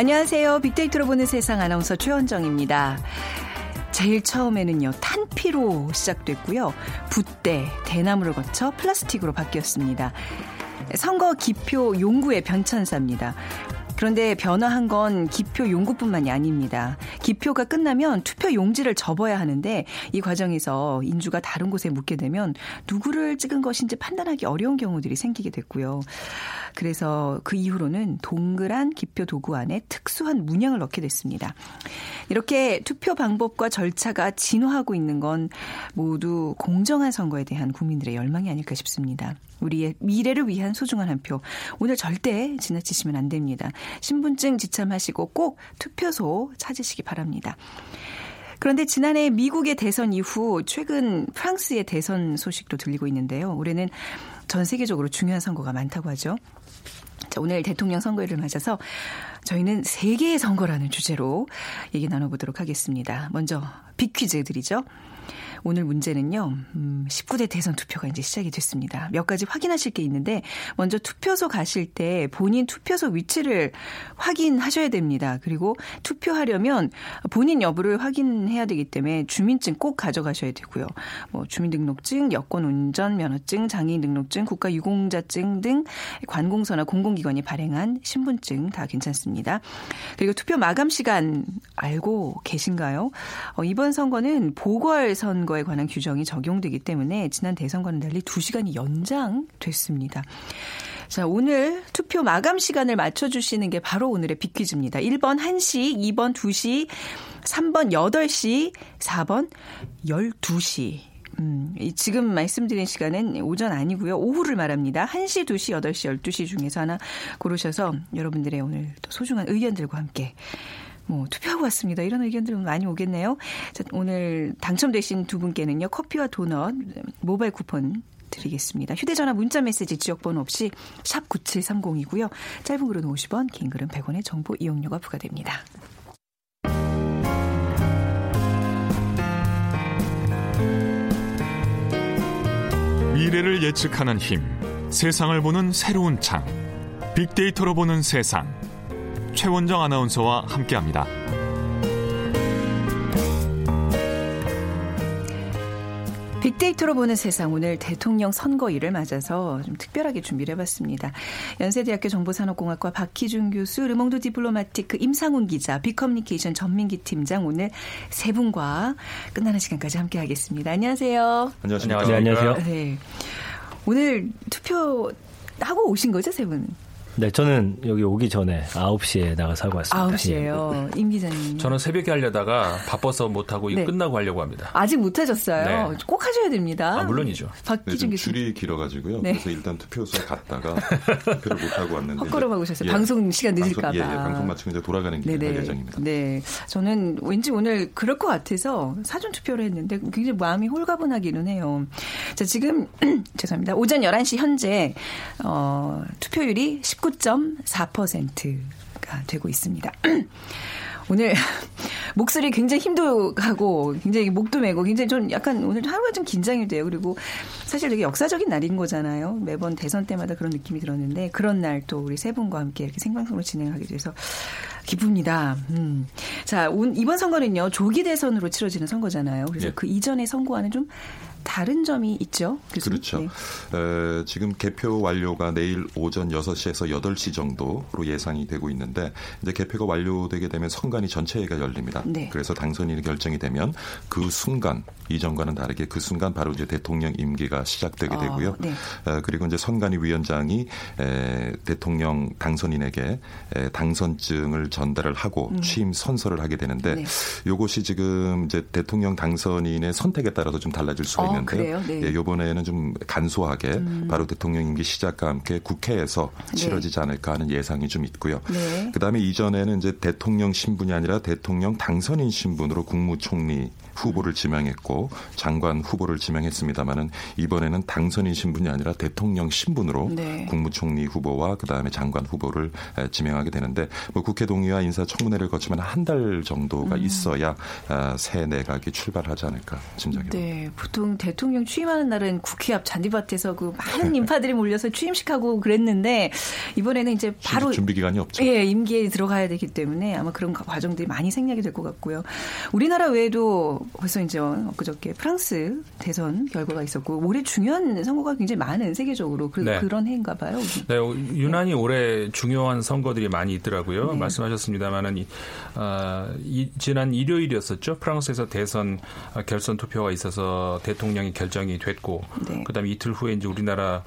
안녕하세요. 빅데이터로 보는 세상 아나운서 최원정입니다. 제일 처음에는요, 탄피로 시작됐고요. 붓대, 대나무를 거쳐 플라스틱으로 바뀌었습니다. 선거 기표 용구의 변천사입니다. 그런데 변화한 건 기표 용구뿐만이 아닙니다. 기표가 끝나면 투표 용지를 접어야 하는데 이 과정에서 인주가 다른 곳에 묻게 되면 누구를 찍은 것인지 판단하기 어려운 경우들이 생기게 됐고요. 그래서 그 이후로는 동그란 기표 도구 안에 특수한 문양을 넣게 됐습니다. 이렇게 투표 방법과 절차가 진화하고 있는 건 모두 공정한 선거에 대한 국민들의 열망이 아닐까 싶습니다. 우리의 미래를 위한 소중한 한 표. 오늘 절대 지나치시면 안 됩니다. 신분증 지참하시고 꼭 투표소 찾으시기 바랍니다. 그런데 지난해 미국의 대선 이후 최근 프랑스의 대선 소식도 들리고 있는데요. 올해는 전 세계적으로 중요한 선거가 많다고 하죠. 자, 오늘 대통령 선거일을 맞아서 저희는 세계의 선거라는 주제로 얘기 나눠보도록 하겠습니다. 먼저 빅퀴즈 드리죠. 오늘 문제는요, 음, 19대 대선 투표가 이제 시작이 됐습니다. 몇 가지 확인하실 게 있는데, 먼저 투표소 가실 때 본인 투표소 위치를 확인하셔야 됩니다. 그리고 투표하려면 본인 여부를 확인해야 되기 때문에 주민증 꼭 가져가셔야 되고요. 뭐, 주민등록증, 여권 운전 면허증, 장애인 등록증, 국가 유공자증 등 관공서나 공공기관이 발행한 신분증 다 괜찮습니다. 그리고 투표 마감 시간 알고 계신가요? 어, 이번 선거는 보궐 선거 선 거에 관한 규정이 적용되기 때문에 지난 대선과는 달리 2시간이 연장됐습니다. 자, 오늘 투표 마감 시간을 맞춰주시는 게 바로 오늘의 빅퀴즈입니다. 1번 1시, 2번 2시, 3번 8시, 4번 12시. 음, 지금 말씀드린 시간은 오전 아니고요. 오후를 말합니다. 1시, 2시, 8시, 12시 중에서 하나 고르셔서 여러분들의 오늘 또 소중한 의견들과 함께 뭐 투표하고 왔습니다. 이런 의견들 많이 오겠네요. 자, 오늘 당첨되신 두 분께는요. 커피와 도넛 모바일 쿠폰 드리겠습니다. 휴대전화 문자메시지 지역번호 없이 샵 9730이고요. 짧은 글은 50원, 긴 글은 100원의 정보 이용료가 부과됩니다. 미래를 예측하는 힘, 세상을 보는 새로운 창, 빅데이터로 보는 세상. 최원정 아나운서와 함께합니다. 빅데이터로 보는 세상 오늘 대통령 선거일을 맞아서 좀 특별하게 준비를 해봤습니다. 연세대학교 정보산업공학과 박희준 교수, 르몽드 디플로마티크 임상훈 기자, 빅커뮤니케이션 전민기 팀장 오늘 세 분과 끝나는 시간까지 함께하겠습니다. 안녕하세요. 안녕하십니까. 네, 안녕하세요. 네. 오늘 투표 하고 오신 거죠, 세 분? 네, 저는 여기 오기 전에 9시에 나가서 하고 왔습니다. 9시에요. 임 기자님. 저는 새벽에 하려다가 바빠서 못하고 네. 끝나고 하려고 합니다. 아직 못 하셨어요. 네. 꼭 하셔야 됩니다. 아, 물론이죠. 박기준 네. 줄이 길어가지고요. 네. 그래서 일단 투표소에 갔다가 투표를 못 하고 왔는데 헛걸음 하고 오셨어요. 예, 방송 시간 늦을까봐. 예, 예, 방송 마치고 이제 돌아가는 길에 갈 예정입니다. 네. 저는 왠지 오늘 그럴 것 같아서 사전 투표를 했는데 굉장히 마음이 홀가분하기는 해요. 자, 지금, 죄송합니다. 오전 11시 현재, 어, 투표율이 19.4%가 되고 있습니다. 오늘 목소리 굉장히 힘도 가고 굉장히 목도 메고 굉장히 좀 약간 오늘 하루가 좀 긴장이 돼요. 그리고 사실 되게 역사적인 날인 거잖아요. 매번 대선 때마다 그런 느낌이 들었는데 그런 날 또 우리 세 분과 함께 이렇게 생방송으로 진행하게 돼서 기쁩니다. 음. 자, 온, 이번 선거는요 조기 대선으로 치러지는 선거잖아요. 그래서 예. 그 이전의 선거와는 좀 다른 점이 있죠. 교수님? 그렇죠. 네. 에, 지금 개표 완료가 내일 오전 6시에서 8시 정도로 예상이 되고 있는데 이제 개표가 완료되게 되면 선관위 전체회가 열립니다. 네. 그래서 당선인이 결정이 되면 그 순간 이전과는 다르게 그 순간 바로 이제 대통령 임기가 시작되게 아, 되고요. 네. 에, 그리고 이제 선관위 위원장이 에, 대통령 당선인에게 에, 당선증을 전달을 하고 음. 취임 선서를 하게 되는데 네. 요것이 지금 이제 대통령 당선인의 선택에 따라서 좀 달라질 수가 어, 있는데요. 그래요? 네. 예, 요번에는 좀 간소하게 바로 대통령 임기 시작과 함께 국회에서 네. 치러지지 않을까 하는 예상이 좀 있고요. 네. 그다음에 이전에는 이제 대통령 신분이 아니라 대통령 당선인 신분으로 국무총리 후보를 지명했고 장관 후보를 지명했습니다마는 이번에는 당선인 신분이 아니라 대통령 신분으로 네. 국무총리 후보와 그다음에 장관 후보를 에, 지명하게 되는데 뭐 국회 동의와 인사청문회를 거치면 한 달 정도가 음. 있어야 아, 새 내각이 출발하지 않을까 짐작이 됩니다. 네, 보통 대통령 취임하는 날은 국회 앞 잔디밭에서 그 많은 인파들이 몰려서 취임식하고 그랬는데 이번에는 이제 바로 준비 기간이 없죠. 예, 임기에 들어가야 되기 때문에 아마 그런 과정들이 많이 생략이 될 것 같고요. 우리나라 외에도 벌써 이제 엊그저께 프랑스 대선 결과가 있었고 올해 중요한 선거가 굉장히 많은 세계적으로 그, 네. 런 해인가 봐요. 네, 유난히 올해 중요한 선거들이 많이 있더라고요. 네. 말씀하셨습니다만은 이, 지난 일요일이었었죠. 프랑스에서 대선 아, 결선 투표가 있어서 대통령이 결정이 됐고, 네. 그다음에 이틀 후에 이제 우리나라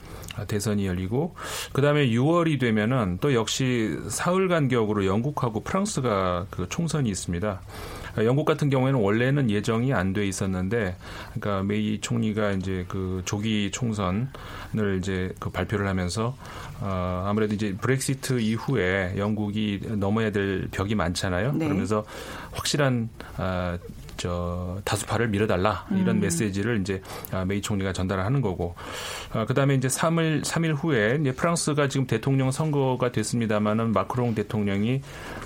대선이 열리고, 그다음에 6월이 되면은 또 역시 사흘 간격으로 영국하고 프랑스가 그 총선이 있습니다. 영국 같은 경우에는 원래는 예정이 안 돼 있었는데, 그러니까 메이 총리가 이제 그 조기 총선을 이제 그 발표를 하면서 어, 아무래도 이제 브렉시트 이후에 영국이 넘어야 될 벽이 많잖아요. 네. 그러면서 확실한 아, 저 다수파를 밀어달라 이런 메시지를 이제 아, 메이 총리가 전달을 하는 거고 아, 그다음에 이제 3일 3일 후에 이제 프랑스가 지금 대통령 선거가 됐습니다마는 마크롱 대통령이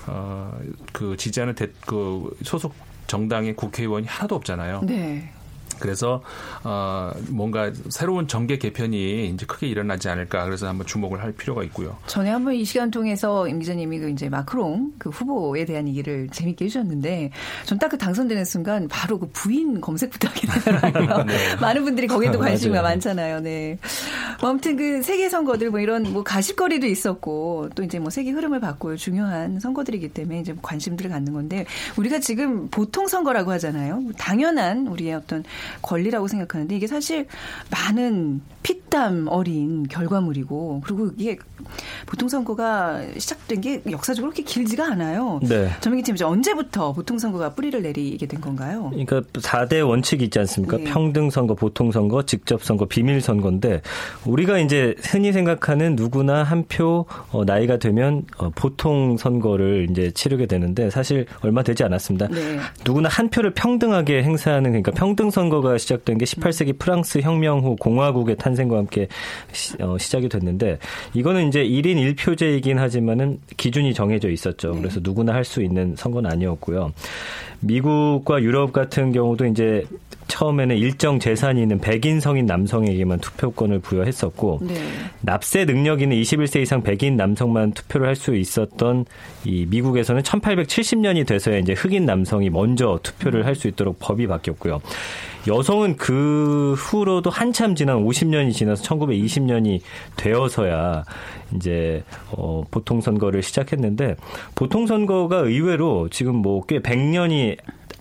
어, 그 지지하는 대, 그 소속 정당의 국회의원이 하나도 없잖아요. 네. 그래서 어, 뭔가 새로운 정계 개편이 이제 크게 일어나지 않을까 그래서 한번 주목을 할 필요가 있고요. 전에 한번 이 시간 통해서 임 기자님이 그 이제 마크롱 그 후보에 대한 얘기를 재밌게 해주셨는데 전 딱 그 당선되는 순간 바로 그 부인 검색부터 하게 되더라고요. 많은 분들이 거기에도 관심이. 많잖아요. 네. 뭐 아무튼 그 세계 선거들 뭐 이런 뭐 가십거리도 있었고 또 이제 뭐 세계 흐름을 바꿀 중요한 선거들이기 때문에 이제 관심들을 갖는 건데 우리가 지금 보통 선거라고 하잖아요. 당연한 우리의 어떤 권리라고 생각하는데 이게 사실 많은 피땀 어린 결과물이고 그리고 이게 보통 선거가 시작된 게 역사적으로 그렇게 길지가 않아요. 네. 전민기 팀 이제 언제부터 보통 선거가 뿌리를 내리게 된 건가요? 그러니까 4대 원칙이 있지 않습니까? 네. 평등 선거, 보통 선거, 직접 선거, 비밀 선거인데 우리가 이제 흔히 생각하는 누구나 한 표 나이가 되면 어, 보통 선거를 이제 치르게 되는데 사실 얼마 되지 않았습니다. 네. 누구나 한 표를 평등하게 행사하는 그러니까 평등 선거 가 시작된 게 18세기 프랑스 혁명 후 공화국의 탄생과 함께 시, 작이 됐는데 이거는 이제 1인 1표제이긴 하지만은 기준이 정해져 있었죠. 네. 그래서 누구나 할 수 있는 선거는 아니었고요. 미국과 유럽 같은 경우도 이제 처음에는 일정 재산이 있는 백인 성인 남성에게만 투표권을 부여했었고 네. 납세 능력 있는 21세 이상 백인 남성만 투표를 할 수 있었던 이 미국에서는 1870년이 돼서야 이제 흑인 남성이 먼저 투표를 할 수 있도록 법이 바뀌었고요. 여성은 그 후로도 한참 지난 50년이 지나서 1920년이 되어서야 이제 어 보통 선거를 시작했는데 보통 선거가 의외로 지금 뭐 꽤 100년이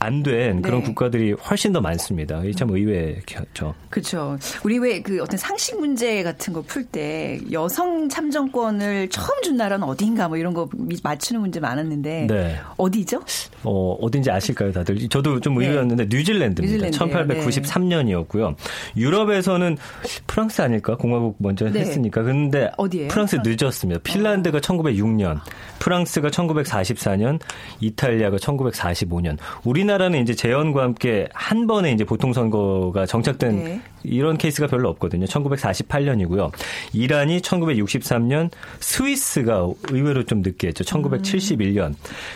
안 된 그런 네. 국가들이 훨씬 더 많습니다. 이게 참 의외죠. 그렇죠. 우리 왜 그 어떤 상식 문제 같은 거 풀 때 여성 참정권을 처음 준 나라는 어딘가 뭐 이런 거 미- 맞추는 문제 많았는데 네. 어디죠? 어, 어딘지 아실까요, 다들? 저도 좀 네. 의외였는데 뉴질랜드입니다. 뉴질랜드예요. 네. 1893년이었고요. 유럽에서는 프랑스 아닐까? 공화국 먼저 네. 했으니까. 근데 어디예요? 프랑스 늦었습니다. 핀란드가 1906년, 프랑스가 1944년, 이탈리아가 1945년. 우리나라 는 이제 재연과 함께 한 번에 이제 보통 선거가 정착된 네. 이런 케이스가 별로 없거든요. 1948년이고요. 이란이 1963년, 스위스가 의외로 좀 늦게 했죠. 1971년.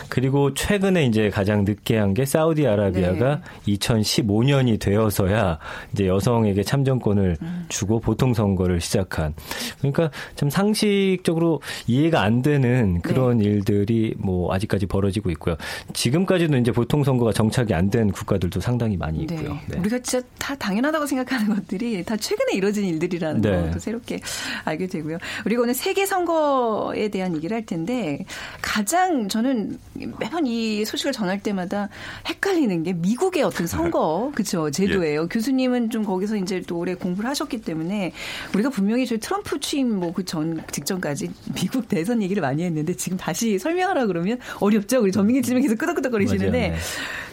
그리고 최근에 이제 가장 늦게 한 게 사우디아라비아가 2015년이 되어서야 이제 여성에게 참정권을 주고 보통 선거를 시작한. 그러니까 참 상식적으로 이해가 안 되는 그런 일들이 뭐 아직까지 벌어지고 있고요. 지금까지도 이제 보통 선거가 정착이 안 된 국가들도 상당히 많이 있고요. 네. 우리가 진짜 다 당연하다고 생각하는 것들이 다 최근에 이뤄진 일들이라는 네. 것도 새롭게 알게 되고요. 우리가 오늘 세계 선거에 대한 얘기를 할 텐데 가장 저는 매번 이 소식을 전할 때마다 헷갈리는 게 미국의 어떤 선거 그렇죠 제도예요. 교수님은 좀 거기서 이제 또 오래 공부를 하셨기 때문에 우리가 분명히 저희 트럼프 취임 뭐 그 전 직전까지 미국 대선 얘기를 많이 했는데 지금 다시 설명하라 그러면 어렵죠. 우리 전민기 지금 계속 끄덕끄덕거리시는데 맞아요. 네.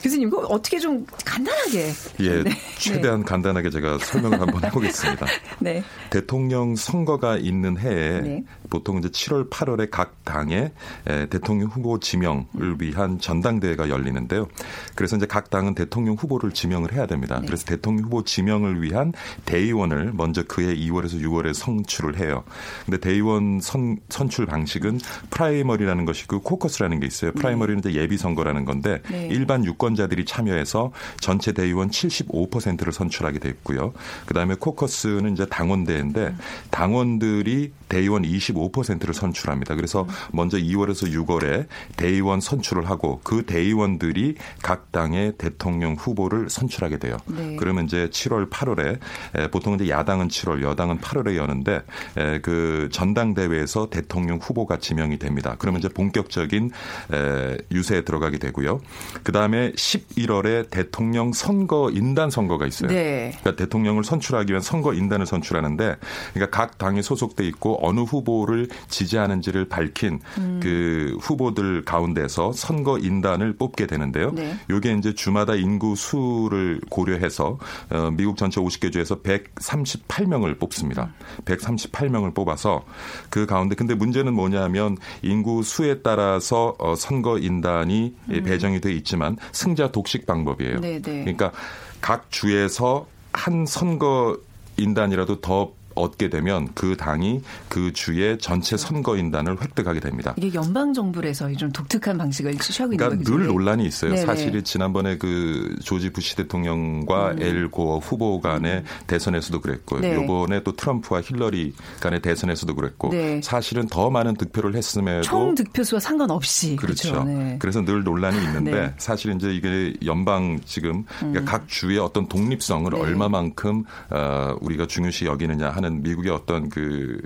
교수님 이거 어떻게 좀 간단하게 예, 네. 최대한 간단하게 제가 설 명을 한번 해보겠습니다. 네. 대통령 선거가 있는 해에 네. 보통 이제 7월, 8월에 각 당의 에, 대통령 후보 지명을 위한 전당대회가 열리는데요. 그래서 이제 각 당은 대통령 후보를 지명을 해야 됩니다. 네. 그래서 대통령 후보 지명을 위한 대의원을 먼저 그해 2월에서 6월에 선출을 해요. 근데 대의원 선, 선출 방식은 프라이머리라는 것이고 코커스라는 게 있어요. 프라이머리는 이제 예비 선거라는 건데 네. 일반 유권자들이 참여해서 전체 대의원 75%를 선출하게 됐고요. 그다음에 코커스는 이제 당원대회인데 당원들이 대의원 25%를 선출합니다. 그래서 먼저 2월에서 6월에 대의원 선출을 하고 그 대의원들이 각 당의 대통령 후보를 선출하게 돼요. 네. 그러면 이제 7월, 8월에 에, 보통 이제 야당은 7월, 여당은 8월에 여는데 에, 그 전당대회에서 대통령 후보가 지명이 됩니다. 그러면 이제 본격적인 에, 유세에 들어가게 되고요. 그 다음에 11월에 대통령 선거 인단 선거가 있어요. 네. 그러니까 대통령을 선출하기 위한 선거 인단을 선출하는데 그러니까 각 당에 소속돼 있고 어느 후보 를 지지하는지를 밝힌 음. 그 후보들 가운데서 선거 인단을 뽑게 되는데요. 네. 요게 이제 주마다 인구 수를 고려해서 어, 미국 전체 50개 주에서 138명을 뽑습니다. 138명을 뽑아서 그 가운데 근데 문제는 뭐냐면 인구 수에 따라서 어, 선거 인단이 배정이 돼 있지만 승자 독식 방법이에요. 음. 네, 네. 그러니까 각 주에서 한 선거 인단이라도 더 얻게 되면 그 당이 그 주의 전체 선거인단을 획득하게 됩니다. 이게 연방 정부에서 좀 독특한 방식을 취하고 있는 그러니까 거죠. 늘 논란이 있어요. 네네. 사실이 지난번에 그 조지 부시 대통령과 엘 고어 후보 간의 대선에서도 그랬고 음. 네. 요번에 또 트럼프와 힐러리 간의 대선에서도 그랬고 네. 사실은 더 많은 득표를 했음에도 총 득표수와 상관없이 그렇죠. 그렇죠. 네. 그래서 늘 논란이 있는데 네. 사실 이제 이게 연방 지금 그러니까 각 주의 어떤 독립성을 네. 얼마만큼 어, 우리가 중요시 여기느냐 하는 미국의 어떤 그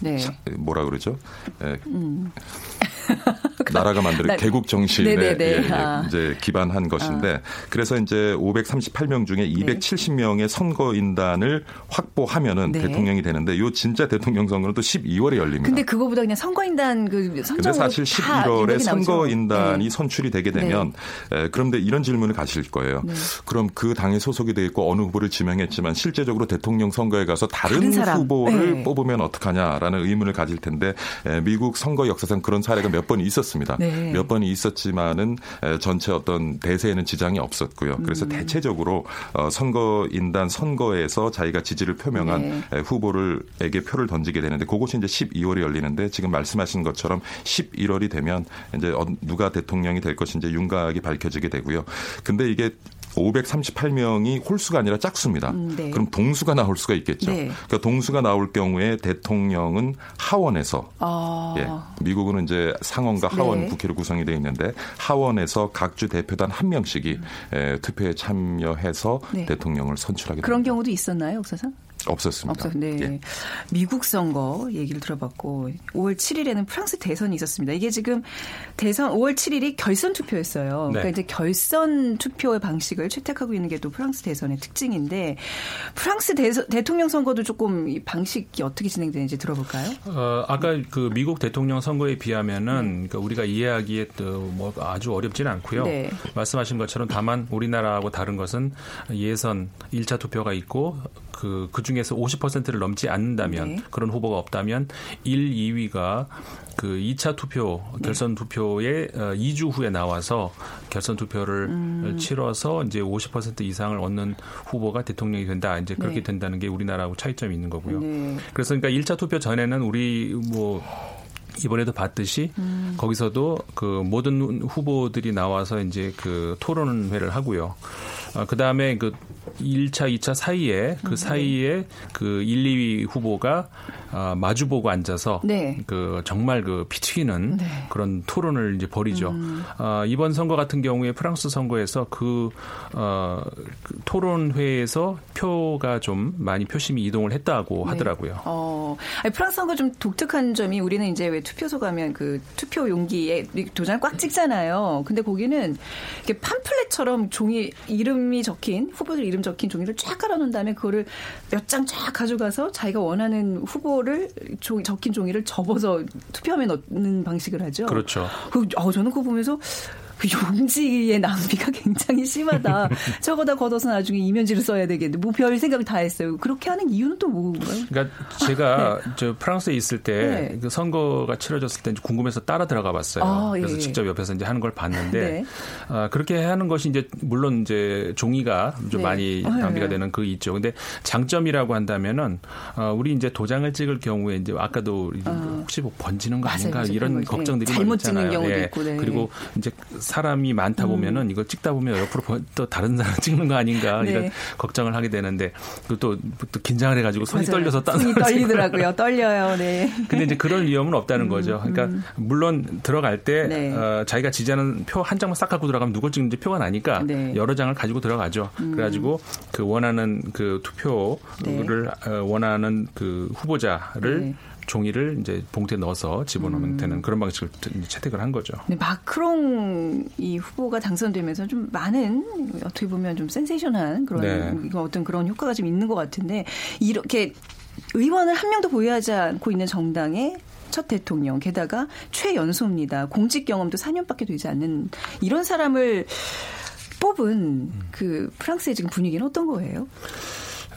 네. 자, 뭐라 그러죠? 에, 나라가 만드는 나- 개국 정신에. 예, 예, 아. 이제 기반한 것인데 그래서 이제 538명 중에 270명의 선거인단을 확보하면은 네. 대통령이 되는데 요 진짜 대통령 선거는 또 12월에 열립니다. 근데 그거보다 그냥 선거인단 그 근데 선정으로 사실 다 11월에 인력이 나오죠. 선거인단이 네. 선출이 되게 되면 에, 그런데 이런 질문을 가실 거예요. 네. 그럼 그 당에 소속이 돼 있고 어느 후보를 지명했지만 실제적으로 대통령 선거에 가서 다른, 다른. 후보를 네. 뽑으면 어떡하냐라는 의문을 가질 텐데 에, 미국 선거 역사상 그런 사례가 몇 번 있었 습니다. 네. 몇 번이 있었지만은 에, 전체 어떤 대세에는 지장이 없었고요. 그래서 음. 대체적으로 어, 선거인단 선거에서 자기가 지지를 표명한 네. 에, 후보를에게 표를 던지게 되는데 그것이 이제 12월에 열리는데 지금 말씀하신 것처럼 11월이 되면 이제 어- 누가 대통령이 될 것인지 윤곽이 밝혀지게 되고요. 근데 이게 538명이 홀수가 아니라 짝수입니다. 음, 네. 그럼 동수가 나올 수가 있겠죠. 네. 그러니까 동수가 나올 경우에 대통령은 하원에서 아. 예, 미국은 이제 상원과 하원 네. 국회로 구성이 되어 있는데 하원에서 각주 대표단 한 명씩이 에, 투표에 참여해서 네. 대통령을 선출하게 그런 됩니다. 경우도 있었나요, 역사상? 없었습니다. 없어. 네. 예. 미국 선거 얘기를 들어봤고 5월 7일에는 프랑스 대선이 있었습니다. 이게 지금 대선 5월 7일이 결선 투표였어요. 네. 그러니까 이제 결선 투표의 방식을 채택하고 있는 게 또 프랑스 대선의 특징인데 프랑스 대선, 대통령 선거도 조금 이 방식이 어떻게 진행되는지 들어볼까요? 어, 아까 그 미국 대통령 선거에 비하면은 네. 그러니까 우리가 이해하기에 또 뭐 아주 어렵지는 않고요. 네. 말씀하신 것처럼 다만 우리나라하고 다른 것은 예선 1차 투표가 있고 그, 그 중에서 50%를 넘지 않는다면 네. 그런 후보가 없다면 1, 2위가 그 2차 투표, 네. 결선 투표에 어, 2주 후에 나와서 결선 투표를 음. 치러서 이제 50% 이상을 얻는 후보가 대통령이 된다. 이제 그렇게 네. 된다는 게 우리나라하고 차이점이 있는 거고요. 네. 그래서 그러니까 1차 투표 전에는 우리 뭐 이번에도 봤듯이 음. 거기서도 그 모든 후보들이 나와서 이제 그 토론회를 하고요. 아, 그 다음에 그 1차, 2차 사이에 음, 그 사이에 그 1, 2위 후보가 어, 마주보고 앉아서 네. 그 정말 그 피튀기는 네. 그런 토론을 이제 벌이죠. 음. 어, 이번 선거 같은 경우에 프랑스 선거에서 그, 어, 그 토론회에서 표가 좀 많이 표심이 이동을 했다고 네. 하더라고요. 어, 아니, 프랑스 선거 좀 독특한 점이 우리는 이제 왜 투표소 가면 그 투표 용기에 도장을 꽉 찍잖아요. 근데 거기는 이렇게 팜플렛처럼 종이 이름 이 적힌 후보들 이름 적힌 종이를 쫙 깔아놓은 다음에 그거를 몇 장 쫙 가져가서 자기가 원하는 후보를 종, 적힌 종이를 접어서 투표함에 넣는 방식을 하죠. 그렇죠. 그, 어, 저는 그거 보면서 그 용지의 낭비가 굉장히 심하다. 저거 다 걷어서 나중에 이면지를 써야 되겠는데 뭐 별 생각을 다 했어요. 그렇게 하는 이유는 또 뭔가요? 그러니까 제가 저 프랑스에 있을 때 네. 그 선거가 치러졌을 때 궁금해서 따라 들어가 봤어요. 아, 예, 그래서 예. 직접 옆에서 이제 하는 걸 봤는데 네. 아, 그렇게 하는 것이 이제 물론 이제 종이가 좀 네. 많이 아, 낭비가 네. 되는 그 있죠. 근데 장점이라고 한다면은 어, 우리 이제 도장을 찍을 경우에 이제 아까도 혹시 뭐 번지는 거 아닌가 맞아요. 이런 걱정들이 예. 잘못 있잖아요. 찍는 경우도 예. 있고, 네. 음. 그리고 이제 사람이 많다 보면은 이걸 찍다 보면 옆으로 번- 또 다른 사람 찍는 거 아닌가 네. 이런 걱정을 하게 되는데 또, 또 긴장을 해가지고 손이 맞아요. 떨려서 딴 손이 떨리더라고요. 떨려요. 네. 근데 이제 그런 위험은 없다는 거죠. 그러니까 물론 들어갈 때 음, 네. 어, 자기가 지지하는 표 한 장만 싹 갖고 들어가면 누굴 찍는지 표가 나니까 네. 음. 여러 장을 가지고 들어가죠. 그래가지고 그 원하는 그 투표를 어, 원하는 그 후보자를 네. 종이를 이제 봉투에 넣어서 집어넣으면 되는 그런 방식을 채택을 한 거죠. 네, 마크롱 이 후보가 당선되면서 좀 많은 어떻게 보면 좀 센세이션한 그런 네. 어떤 그런 효과가 좀 있는 것 같은데 이렇게 의원을 한 명도 보유하지 않고 있는 정당의 첫 대통령 게다가 최연소입니다. 공직 경험도 4년밖에 되지 않는 이런 사람을 뽑은 그 프랑스의 지금 분위기는 어떤 거예요?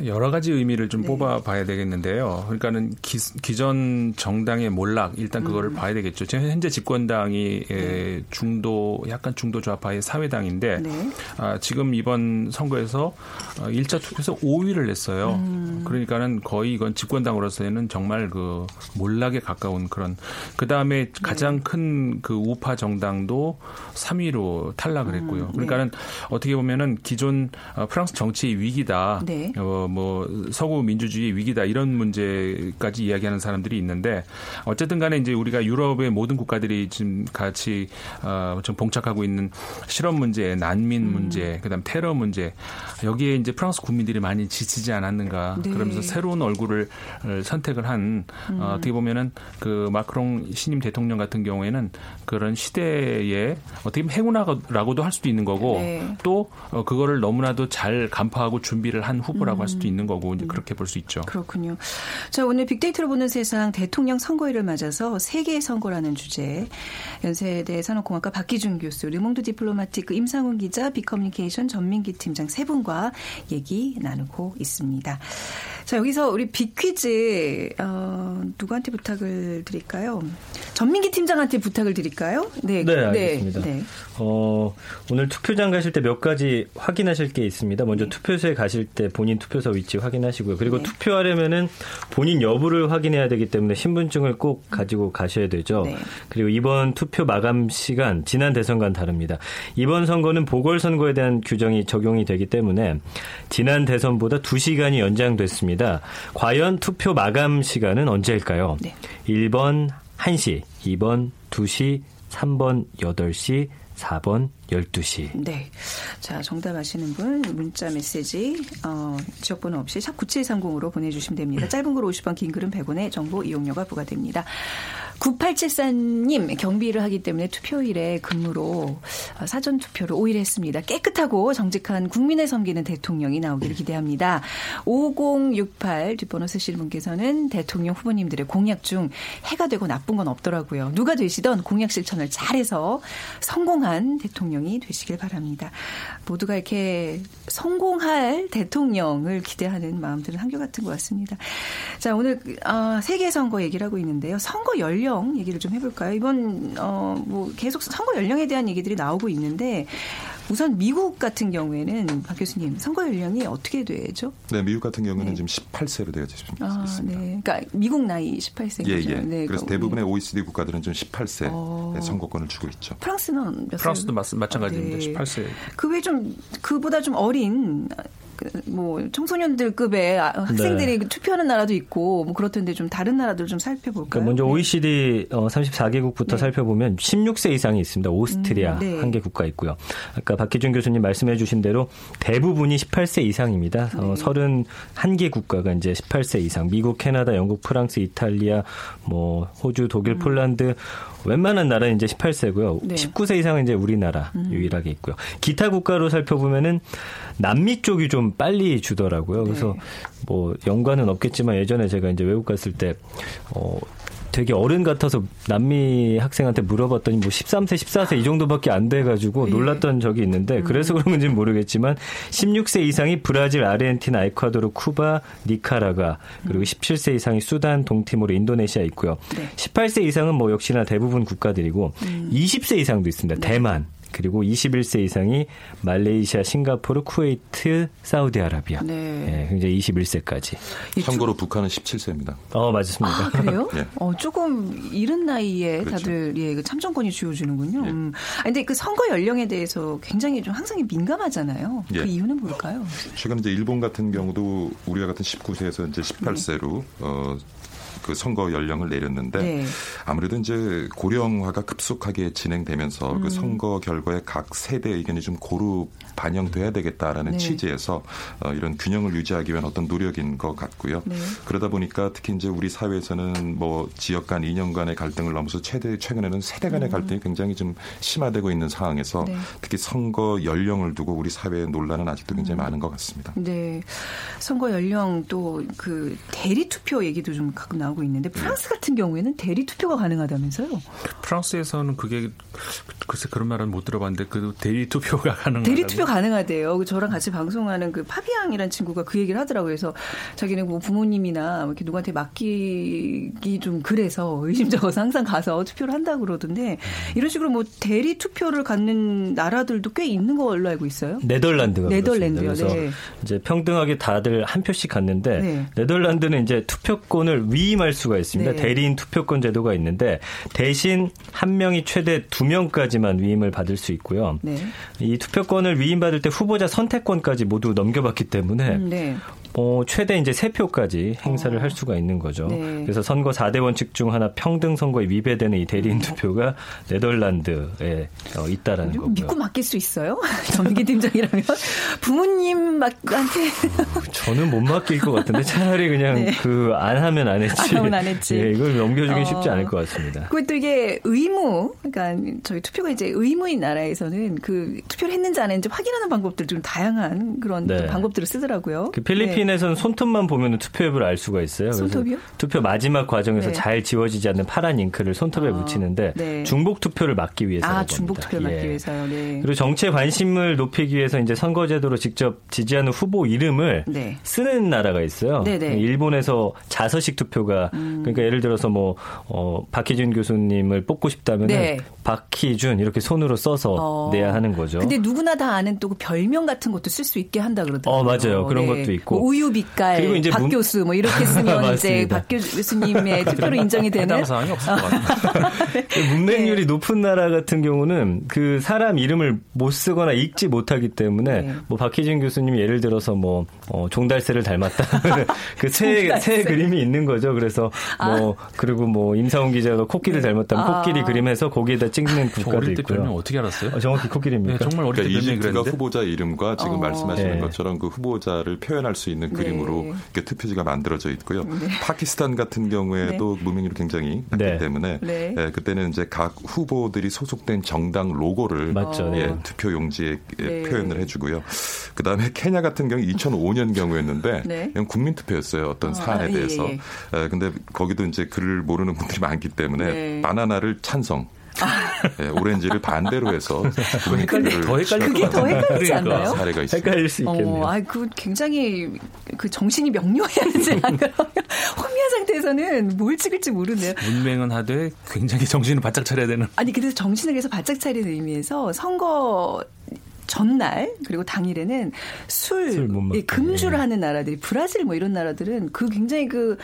여러 가지 의미를 좀 네. 뽑아봐야 되겠는데요. 그러니까는 기, 기존 정당의 몰락 일단 그거를 음. 봐야 되겠죠. 지금 현재 집권당이 에, 중도 약간 중도 좌파의 사회당인데 네. 아, 지금 이번 선거에서 어, 1차 투표에서 5위를 냈어요. 음. 그러니까는 거의 이건 집권당으로서는 정말 그 몰락에 가까운 그런 그 다음에 가장 네. 큰그 우파 정당도 3위로 탈락을 했고요. 네. 그러니까는 어떻게 보면은 기존 어, 프랑스 정치의 위기다. 네. 어, 뭐 서구 민주주의의 위기다 이런 문제까지 이야기하는 사람들이 있는데 어쨌든 간에 이제 우리가 유럽의 모든 국가들이 지금 같이 어, 좀 봉착하고 있는 실업 문제, 난민 음. 문제, 그다음 테러 문제 여기에 이제 프랑스 국민들이 많이 지치지 않았는가 네. 그러면서 새로운 얼굴을 어, 선택을 한 음. 어, 어떻게 보면은 그 마크롱 신임 대통령 같은 경우에는 그런 시대에 어떻게 보면 행운아라고도 할 수도 있는 거고 네. 또 어, 그거를 너무나도 잘 간파하고 준비를 한 후보라고 할 음. 수도 있는 거고 이제 그렇게 볼 수 있죠. 그렇군요. 자, 오늘 빅데이터로 보는 세상 대통령 선거일을 맞아서 세계의 선거라는 주제. 연세대 산업공학과 박희준 교수, 르몽드 디플로마티크 임상훈 기자, 빅커뮤니케이션 전민기 팀장 세 분과 얘기 나누고 있습니다. 자, 여기서 우리 빅퀴즈, 어, 누구한테 부탁을 드릴까요? 전민기 팀장한테 부탁을 드릴까요? 네. 네, 알겠습니다. 네. 어, 오늘 투표장 가실 때 몇 가지 확인하실 게 있습니다. 먼저 투표소에 가실 때 본인 투표소 위치 확인하시고요. 그리고 네. 투표하려면은 본인 여부를 확인해야 되기 때문에 신분증을 꼭 가지고 가셔야 되죠. 네. 그리고 이번 투표 마감 시간 지난 대선과는 다릅니다. 이번 선거는 보궐선거에 대한 규정이 적용이 되기 때문에 지난 대선보다 2시간이 연장됐습니다. 과연 투표 마감 시간은 언제일까요? 네. 1번 1시, 2번 2시, 3번 8시, 4번 12시. 네. 자, 정답 아시는 분 문자 메시지 어, 지역번호 없이 샵 9730으로 보내주시면 됩니다. 짧은 글 50원, 긴 글은 100원의 정보 이용료가 부과됩니다. 9874님 경비를 하기 때문에 투표일에 근무로 어, 사전 투표를 5일 했습니다. 깨끗하고 정직한 국민을 섬기는 대통령이 나오기를 기대합니다. 5068 뒷번호 쓰시는 분께서는 대통령 후보님들의 공약 중 해가 되고 나쁜 건 없더라고요. 누가 되시던 공약 실천을 잘해서 성공한 대통령이 되시길 바랍니다. 모두가 이렇게 성공할 대통령을 기대하는 마음들은 한결같은 것 같습니다. 자, 오늘 어, 세계 선거 얘기를 하고 있는데요. 선거 연령 얘기를 좀 해볼까요? 이번 어, 뭐 계속 선거 연령에 대한 얘기들이 나오고 있는데 우선 미국 같은 경우에는 박 교수님 선거 연령이 어떻게 되죠? 네, 미국 같은 경우에는 네. 지금 18세로 되어 있습니다. 아, 네. 그러니까 미국 나이 18세인 예. 예. 네, 그래서 그- 대부분의 OECD 국가들은 좀 18세 어. 선거권을 주고 있죠. 프랑스는 몇 살? 프랑스도 마, 마찬가지입니다. 네. 18세. 그 외 좀 그보다 좀 어린 그 뭐 청소년들급의 아, 학생들이 네. 투표하는 나라도 있고 뭐 그렇던데 좀 다른 나라들 좀 살펴볼까요? 그러니까 먼저 OECD 어, 34개국부터 네. 살펴보면 16세 이상이 있습니다. 오스트리아 음, 네. 한개 국가 있고요. 아까 박기준 교수님 말씀해 주신 대로 대부분이 18세 이상입니다. 어, 네. 31개 국가가 이제 18세 이상. 미국, 캐나다, 영국, 프랑스, 이탈리아, 뭐 호주, 독일, 폴란드 웬만한 나라는 이제 18세고요. 음. 네. 음. 19세 이상은 이제 우리나라 유일하게 있고요. 기타 국가로 살펴보면은 남미 쪽이 좀 빨리 주더라고요. 그래서 네. 뭐 연관은 없겠지만 예전에 제가 이제 외국 갔을 때 어, 되게 어른 같아서 남미 학생한테 물어봤더니 뭐 13세, 14세 이 정도밖에 안 돼가지고 예. 놀랐던 적이 있는데 그래서 그런 건지는 모르겠지만 16세 이상이 브라질, 아르헨티나, 에콰도르, 쿠바, 니카라가 그리고 17세 이상이 수단, 동티모르, 인도네시아 있고요. 네. 18세 이상은 뭐 역시나 대부분 국가들이고 20세 이상도 있습니다. 대만. 그리고 21세 이상이 말레이시아, 싱가포르, 쿠웨이트, 사우디아라비아. 네. 예, 굉장히 21세까지. 참고로 북한은 17세입니다. 어, 맞습니다. 아, 그래요? 예. 어, 조금 이른 나이에 그렇죠. 다들 예, 그 참정권이 주어지는군요. 예. 음. 아, 근데 그 선거 연령에 대해서 굉장히 좀 항상 민감하잖아요. 예. 그 이유는 뭘까요? 최근 이제 일본 같은 경우도 우리와 같은 19세에서 이제 18세로 어, 그 선거 연령을 내렸는데 네. 아무래도 이제 고령화가 급속하게 진행되면서 음. 그 선거 결과에 각 세대 의견이 좀 고루 반영돼야 되겠다라는 네. 취지에서 어, 이런 균형을 유지하기 위한 어떤 노력인 것 같고요. 네. 그러다 보니까 특히 이제 우리 사회에서는 뭐 지역 간 이념 간의 갈등을 넘어서 최대 최근에는 세대 간의 갈등이 굉장히 좀 심화되고 있는 상황에서 음. 네. 특히 선거 연령을 두고 우리 사회의 논란은 아직도 굉장히 많은 것 같습니다. 네. 선거 연령 또 그 대리 투표 얘기도 좀 가끔 나오고 있는데 프랑스 같은 경우에는 대리 투표가 가능하다면서요? 프랑스에서는 그게 글쎄 그런 말은 못 들어봤는데 그 대리 투표가 가능하다고. 대리 투표 가능하대요. 그 저랑 같이 방송하는 그 파비앙이라는 친구가 그 얘기를 하더라고요. 그래서 자기는 뭐 부모님이나 뭐 이렇게 누구한테 맡기기 좀 그래서 의심쩍어서 항상 가서 투표를 한다고 그러던데 이런 식으로 뭐 대리 투표를 갖는 나라들도 꽤 있는 걸로 알고 있어요. 네덜란드가 네덜란드요, 그렇습니다. 그래서 네. 이제 평등하게 다들 한 표씩 갔는데 네. 네덜란드는 이제 투표권을 위임 할 수가 있습니다. 네. 대리인 투표권 제도가 있는데 대신 한 명이 최대 두 명까지만 위임을 받을 수 있고요. 네. 이 투표권을 위임받을 때 후보자 선택권까지 모두 넘겨받기 때문에 음, 네. 어, 최대 이제 세 표까지 행사를 할 수가 있는 거죠. 네. 그래서 선거 4대 원칙 중 하나 평등 선거에 위배되는 이 대리인 투표가 네덜란드에 어, 있다라는 거고요. 믿고 맡길 수 있어요? 정기 팀장이라면 부모님한테 저는 못 맡길 것 같은데 차라리 그냥 네. 그안 하면 안 했지. 안 하면 안 했지. 예, 이걸 넘겨주긴 어. 쉽지 않을 것 같습니다. 그것도 이게 의무, 그러니까 저희 투표가 이제 의무인 나라에서는 그 투표를 했는지 안 했는지 확인하는 방법들 좀 다양한 그런 네. 또 방법들을 쓰더라고요. 그 필리핀 에서는 손톱만 보면 투표 앱을 알 수가 있어요. 손톱이요? 투표 마지막 과정에서 네. 잘 지워지지 않는 파란 잉크를 손톱에 아, 묻히는데 네. 중복 투표를 막기 위해서. 아, 중복 투표를 막기 위해서요. 네. 그리고 정치에 관심을 높이기 위해서 이제 선거제도로 직접 지지하는 후보 이름을 네. 쓰는 나라가 있어요. 네네. 음. 일본에서 자서식 투표가 그러니까 예를 들어서 뭐 어, 박희준 교수님을 뽑고 싶다면 네. 박희준 이렇게 손으로 써서 어. 내야 하는 거죠. 근데 누구나 다 아는 또그 별명 같은 것도 쓸 수 있게 한다 그러더라고요. 어, 맞아요. 그런 것도 있고. 뭐 우유 빛깔, 그리고 이제 박 문- 교수 뭐 이렇게 쓰면 이제. 박 교수님의 투표로 인정이 되는 해당 사항이 없을 것 같아요. 그 문맹률이 네. 높은 나라 같은 경우는 그 사람 이름을 못 쓰거나 읽지 못하기 때문에 네. 뭐 박희진 교수님이 예를 들어서 뭐 어, 종달새를 닮았다 그새. 아. 새 그림이 있는 거죠. 그래서 뭐 그리고 뭐 임사훈 기자가 코끼리를 닮았다면 아. 코끼리 그림해서 거기에다 찍는 저 국가도 있고요. 별명 어떻게 알았어요? 어, 정확히 코끼리입니까? 네, 정말 어릴 때 그러니까 별명이 이집트가 그랬는데. 후보자 이름과 지금 어. 말씀하시는 네. 것처럼 그 후보자를 표현할 수 있는 네. 그림으로 이렇게 투표지가 만들어져 있고요. 파키스탄 같은 경우에도 문맹률이 굉장히 낮기 네. 때문에 네. 예, 그때는 이제 각 후보들이 소속된 정당 로고를 맞죠. 네. 예, 투표 용지에 예, 네. 표현을 해주고요. 그 다음에 케냐 같은 경우 2005년 경우였는데 네. 그냥 국민 투표였어요. 어떤 아, 사안에 예, 대해서. 예, 예, 근데 거기도 이제 글을 모르는 분들이 많기 때문에 네. 바나나를 찬성. 예, 오렌지를 반대로 해서 헷갈리- 투표를 더 헷갈릴 그게 더 헷갈리지 그러니까. 않나요? 사례가 있습니다. 헷갈릴 수 있겠네요. 어, 아, 그 굉장히 그 정신이 명료해야 하지 안 그러면 혼미한 상태에서는 뭘 찍을지 모르네요. 문맹은 하되 굉장히 정신을 바짝 차려야 되는. 아니 그래서 정신을 위해서 바짝 차리는 의미에서 선거 전날 그리고 당일에는 술, 먹게. 예, 금주를 예. 하는 나라들이 브라질 뭐 이런 나라들은 그 굉장히 그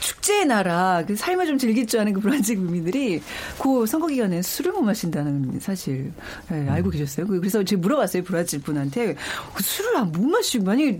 축제의 나라 그 삶을 좀 즐길 줄 아는 그 브라질 국민들이 그 선거 기간에 술을 못 마신다는 사실 예, 알고 계셨어요? 그- 그래서 제가 물어봤어요 브라질 분한테 그 술을 안못 마시고 만약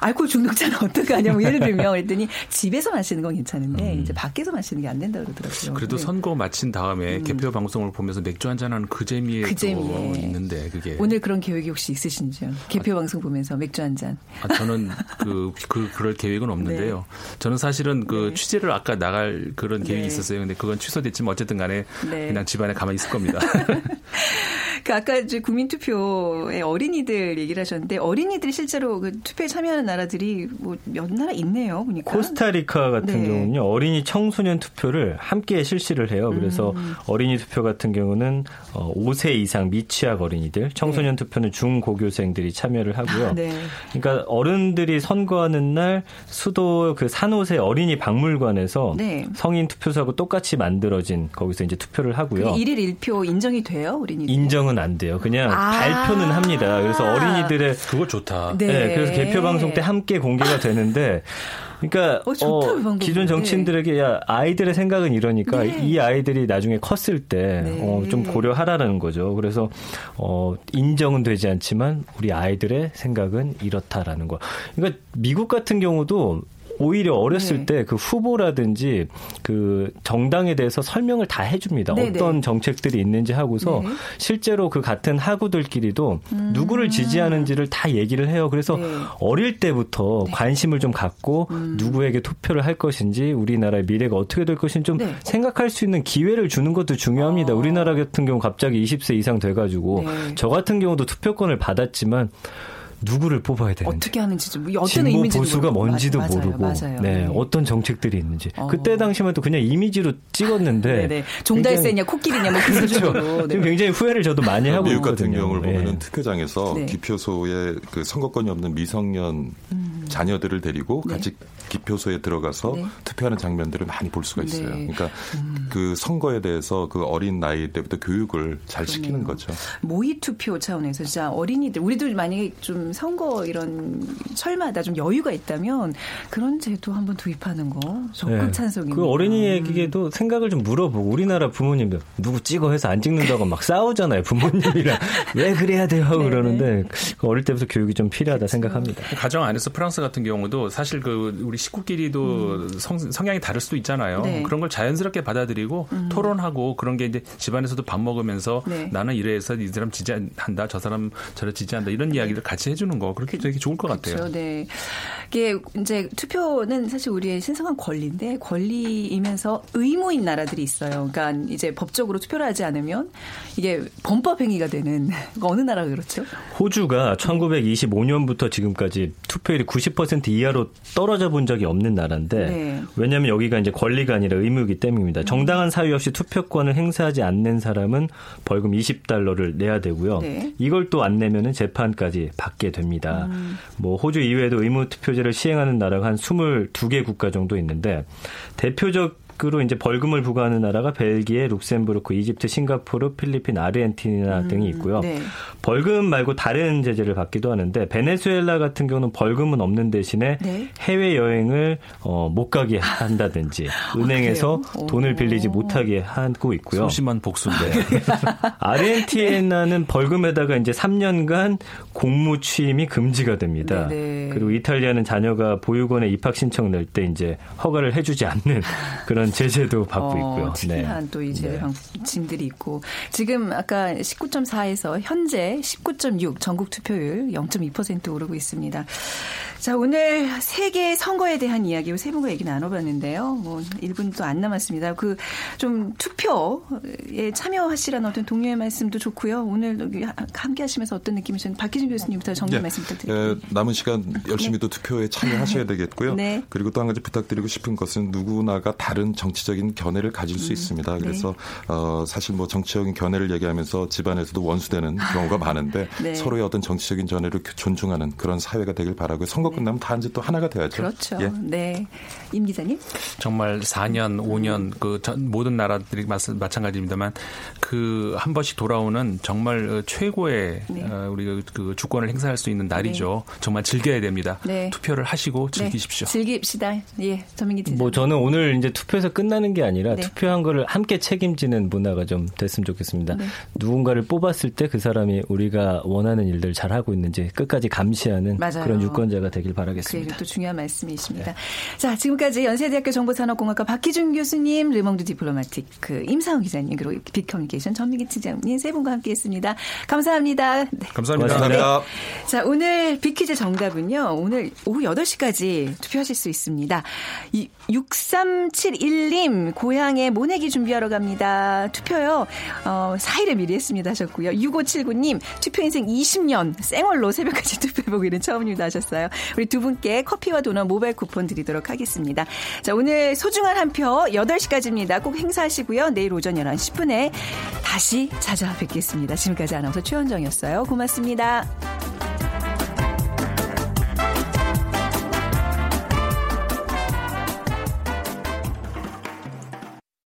알코올 중독자는 어떡하냐 뭐 예를 들면 그랬더니 집에서 마시는 건 괜찮은데 이제 밖에서 마시는 게 안 된다 그러더라고요. 그래도 네. 선거 마친 다음에 개표 방송을 보면서 맥주 한 잔 하는 그 재미에 그또 재미에. 있는데 그게 오늘 그런 계획이 혹시 있으신지요? 개표 방송 보면서 맥주 한 잔. 아, 저는 그, 그 그럴 계획은 없는데요. 저는 사실은 그 네. 취재를 아까 나갈 그런 계획이 네. 있었어요. 근데 그건 취소됐지만 어쨌든 간에 네. 그냥 집안에 가만히 있을 겁니다. 그 아까 이제 국민투표에 어린이들 얘기를 하셨는데 어린이들이 실제로 그 투표에 참여하는 나라들이 뭐 몇 나라 있네요. 보니까. 코스타리카 같은 네. 경우는요 어린이 청소년 투표를 함께 실시를 해요. 그래서 음. 어린이 투표 같은 경우는 어, 5세 이상 미취학 어린이들, 청소년 투표는 중고교생들이 참여를 하고요. 네. 그러니까 어른들이 선거하는 날 수도 그 산호세 어린이 박물관에서 네. 성인 투표소하고 똑같이 만들어진 거기서 이제 투표를 하고요. 그게 일일 일표 인정이 돼요, 어린이들? 인정은 안 돼요. 그냥 아. 발표는 합니다. 그래서 어린이들의 그거 좋다. 네. 네. 그래서 개표 방송 때 함께 공개가 되는데 그러니까 어, 좋다, 그 방법은. 기존 정치인들에게 야 아이들의 생각은 이러니까 네. 이 아이들이 나중에 컸을 때 네. 어, 좀 고려하라는 거죠. 그래서 어, 인정은 되지 않지만 우리 아이들의 생각은 이렇다라는 거. 그러니까 미국 같은 경우도 오히려 어렸을 네. 때그 후보라든지 그 정당에 대해서 설명을 다 해줍니다. 네, 어떤 네. 정책들이 있는지 하고서 네. 실제로 그 같은 학우들끼리도 누구를 지지하는지를 다 얘기를 해요. 그래서 음. 네. 어릴 때부터 관심을 좀 갖고 누구에게 투표를 할 것인지 우리나라의 미래가 어떻게 될 것인지 좀 네. 생각할 수 있는 기회를 주는 것도 중요합니다. 어. 우리나라 같은 경우 갑자기 20세 이상 돼가지고 네. 저 같은 경우도 투표권을 받았지만 누구를 뽑아야 되는지. 어떻게 하는지 좀 어떤 진보 보수가 모르고. 뭔지도 맞아요, 모르고 맞아요. 네, 네. 어떤 정책들이 있는지 어. 그때 당시만 해도 그냥 이미지로 찍었는데 네네. 종달새냐 코끼리냐 뭐 그런 그렇죠. 식으로. 네. 지금 굉장히 후회를 저도 많이 하고 미국 같은 있거든요. 경우를 예. 보면은 투표장에서 네. 기표소에 그 선거권이 없는 미성년 자녀들을 데리고 네. 같이 기표소에 들어가서 네. 투표하는 장면들을 많이 볼 수가 있어요. 네. 그러니까 그 선거에 대해서 그 어린 나이 때부터 교육을 잘 시키는 거죠. 모의 투표 차원에서 진짜 어린이들 우리도 만약에 좀 선거 이런 철마다 좀 여유가 있다면 그런 제도 한번 도입하는 거 적극 네. 찬성입니다. 그 어린이에게도 생각을 좀 물어보고 우리나라 부모님들 누구 찍어 해서 안 찍는다고 막 싸우잖아요 부모님이랑 왜 그래야 돼요 네네. 그러는데 그 어릴 때부터 교육이 좀 필요하다 생각합니다. 가정 안에서 프랑스 같은 경우도 사실 그 우리 식구끼리도 성, 성향이 다를 수도 있잖아요. 음. 네. 음. 그런 걸 자연스럽게 받아들이고 토론하고 그런 게 이제 집안에서도 밥 먹으면서 네. 나는 이래서 이 사람 지지한다, 저 사람 저를 지지한다 이런 이야기를 같이 해주는 거 그렇게 되게 좋을 것 같아요. 그렇죠. 네. 이게 이제 투표는 사실 우리의 신성한 권리인데 권리이면서 의무인 나라들이 있어요. 그러니까 이제 법적으로 투표를 하지 않으면 이게 범법 행위가 되는 어느 나라가 그렇죠? 호주가 1925년부터 지금까지 투표율이 90% 이하로 떨어져 본 적이 없는 나라인데 네. 왜냐하면 여기가 이제 권리가 아니라 의무이기 때문입니다. 정당한 사유 없이 투표권을 행사하지 않는 사람은 벌금 20달러를 내야 되고요. 네. 이걸 또 안 내면은 재판까지 받게 됩니다. 음. 뭐 호주 이외에도 의무 투표제를 시행하는 나라가 한 22개 국가 정도 있는데 대표적 으로 이제 벌금을 부과하는 나라가 벨기에, 룩셈부르크, 이집트, 싱가포르, 필리핀, 아르헨티나 등이 있고요. 네. 벌금 말고 다른 제재를 받기도 하는데 베네수엘라 같은 경우는 벌금은 없는 대신에 네. 해외 여행을 어, 못 가게 한다든지 은행에서 아? 돈을 오. 빌리지 못하게 하고 있고요. 소심한 복수인데. 아르헨티나는 벌금에다가 이제 3년간 공무 취임이 금지가 됩니다. 네네. 그리고 이탈리아는 자녀가 보육원에 입학 신청 낼 때 이제 허가를 해주지 않는 그런 제재도 받고 있고요. 어, 특이한 또이 제재 네. 방침들이 있고 지금 아까 19.4에서 현재 19.6 전국 투표율 0.2% 오르고 있습니다. 자 오늘 세계 선거에 대한 이야기 세 분과 얘기 나눠봤는데요. 뭐 1분 또안 남았습니다. 그 좀 투표에 참여하시라는 어떤 동료의 말씀도 좋고요. 오늘 여기 함께 하시면서 어떤 느낌이셨는지 박희준 교수님부터 정리 네. 말씀 부탁드립니다. 예, 남은 시간 열심히 또 투표에 참여하셔야 되겠고요. 네. 그리고 또 한 가지 부탁드리고 싶은 것은 누구나가 다른 정치적인 견해를 가질 수 음, 있습니다. 네. 그래서 어, 사실 뭐 정치적인 견해를 얘기하면서 집안에서도 원수되는 경우가 많은데 네. 서로의 어떤 정치적인 견해를 존중하는 그런 사회가 되길 바라고요. 선거 끝나면 다 이제 또 하나가 돼야죠. 그렇죠. 예. 네. 임 기자님? 정말 4년, 5년 그 전- 모든 나라들이 마, 마찬가지입니다만 그 한 번씩 돌아오는 정말 어, 최고의 네. 어, 우리가 그 주권을 행사할 수 있는 날이죠. 정말 즐겨야 됩니다. 네. 투표를 하시고 즐기십시오. 네. 즐깁시다. 예, 전민기 기자. 뭐 저는 오늘 이제 투표에서 끝나는 게 아니라 네. 투표한 거를 함께 책임지는 문화가 좀 됐으면 좋겠습니다. 네. 누군가를 뽑았을 때 그 사람이 우리가 원하는 일들 잘 하고 있는지 끝까지 감시하는 맞아요. 그런 유권자가 되길 그 바라겠습니다. 얘기 또 중요한 말씀이십니다. 자, 지금까지 연세대학교 정보산업공학과 박희준 교수님, 르몽드 디플로마티크 임상훈 기자님, 그리고 빅커뮤니케이션 전민기 팀장님 세 분과 함께했습니다. 감사합니다. 네. 감사합니다. 감사합니다. 자, 오늘 빅퀴즈 정답은요. 오늘 오후 8시까지 투표하실 수 있습니다. 이 6371님 고향에 모내기 준비하러 갑니다. 투표요. 어, 4일에 미리 했습니다 하셨고요. 6579님 투표 인생 20년 생얼로 새벽까지 투표해보기는 처음입니다 하셨어요. 우리 두 분께 커피와 도넛 모바일 쿠폰 드리도록 하겠습니다. 자, 오늘 소중한 한 표 8시까지입니다. 꼭 행사하시고요. 내일 오전 11시 10분에 다시 찾아뵙겠습니다. 지금까지 아나운서 최원정이었어요. 고맙습니다.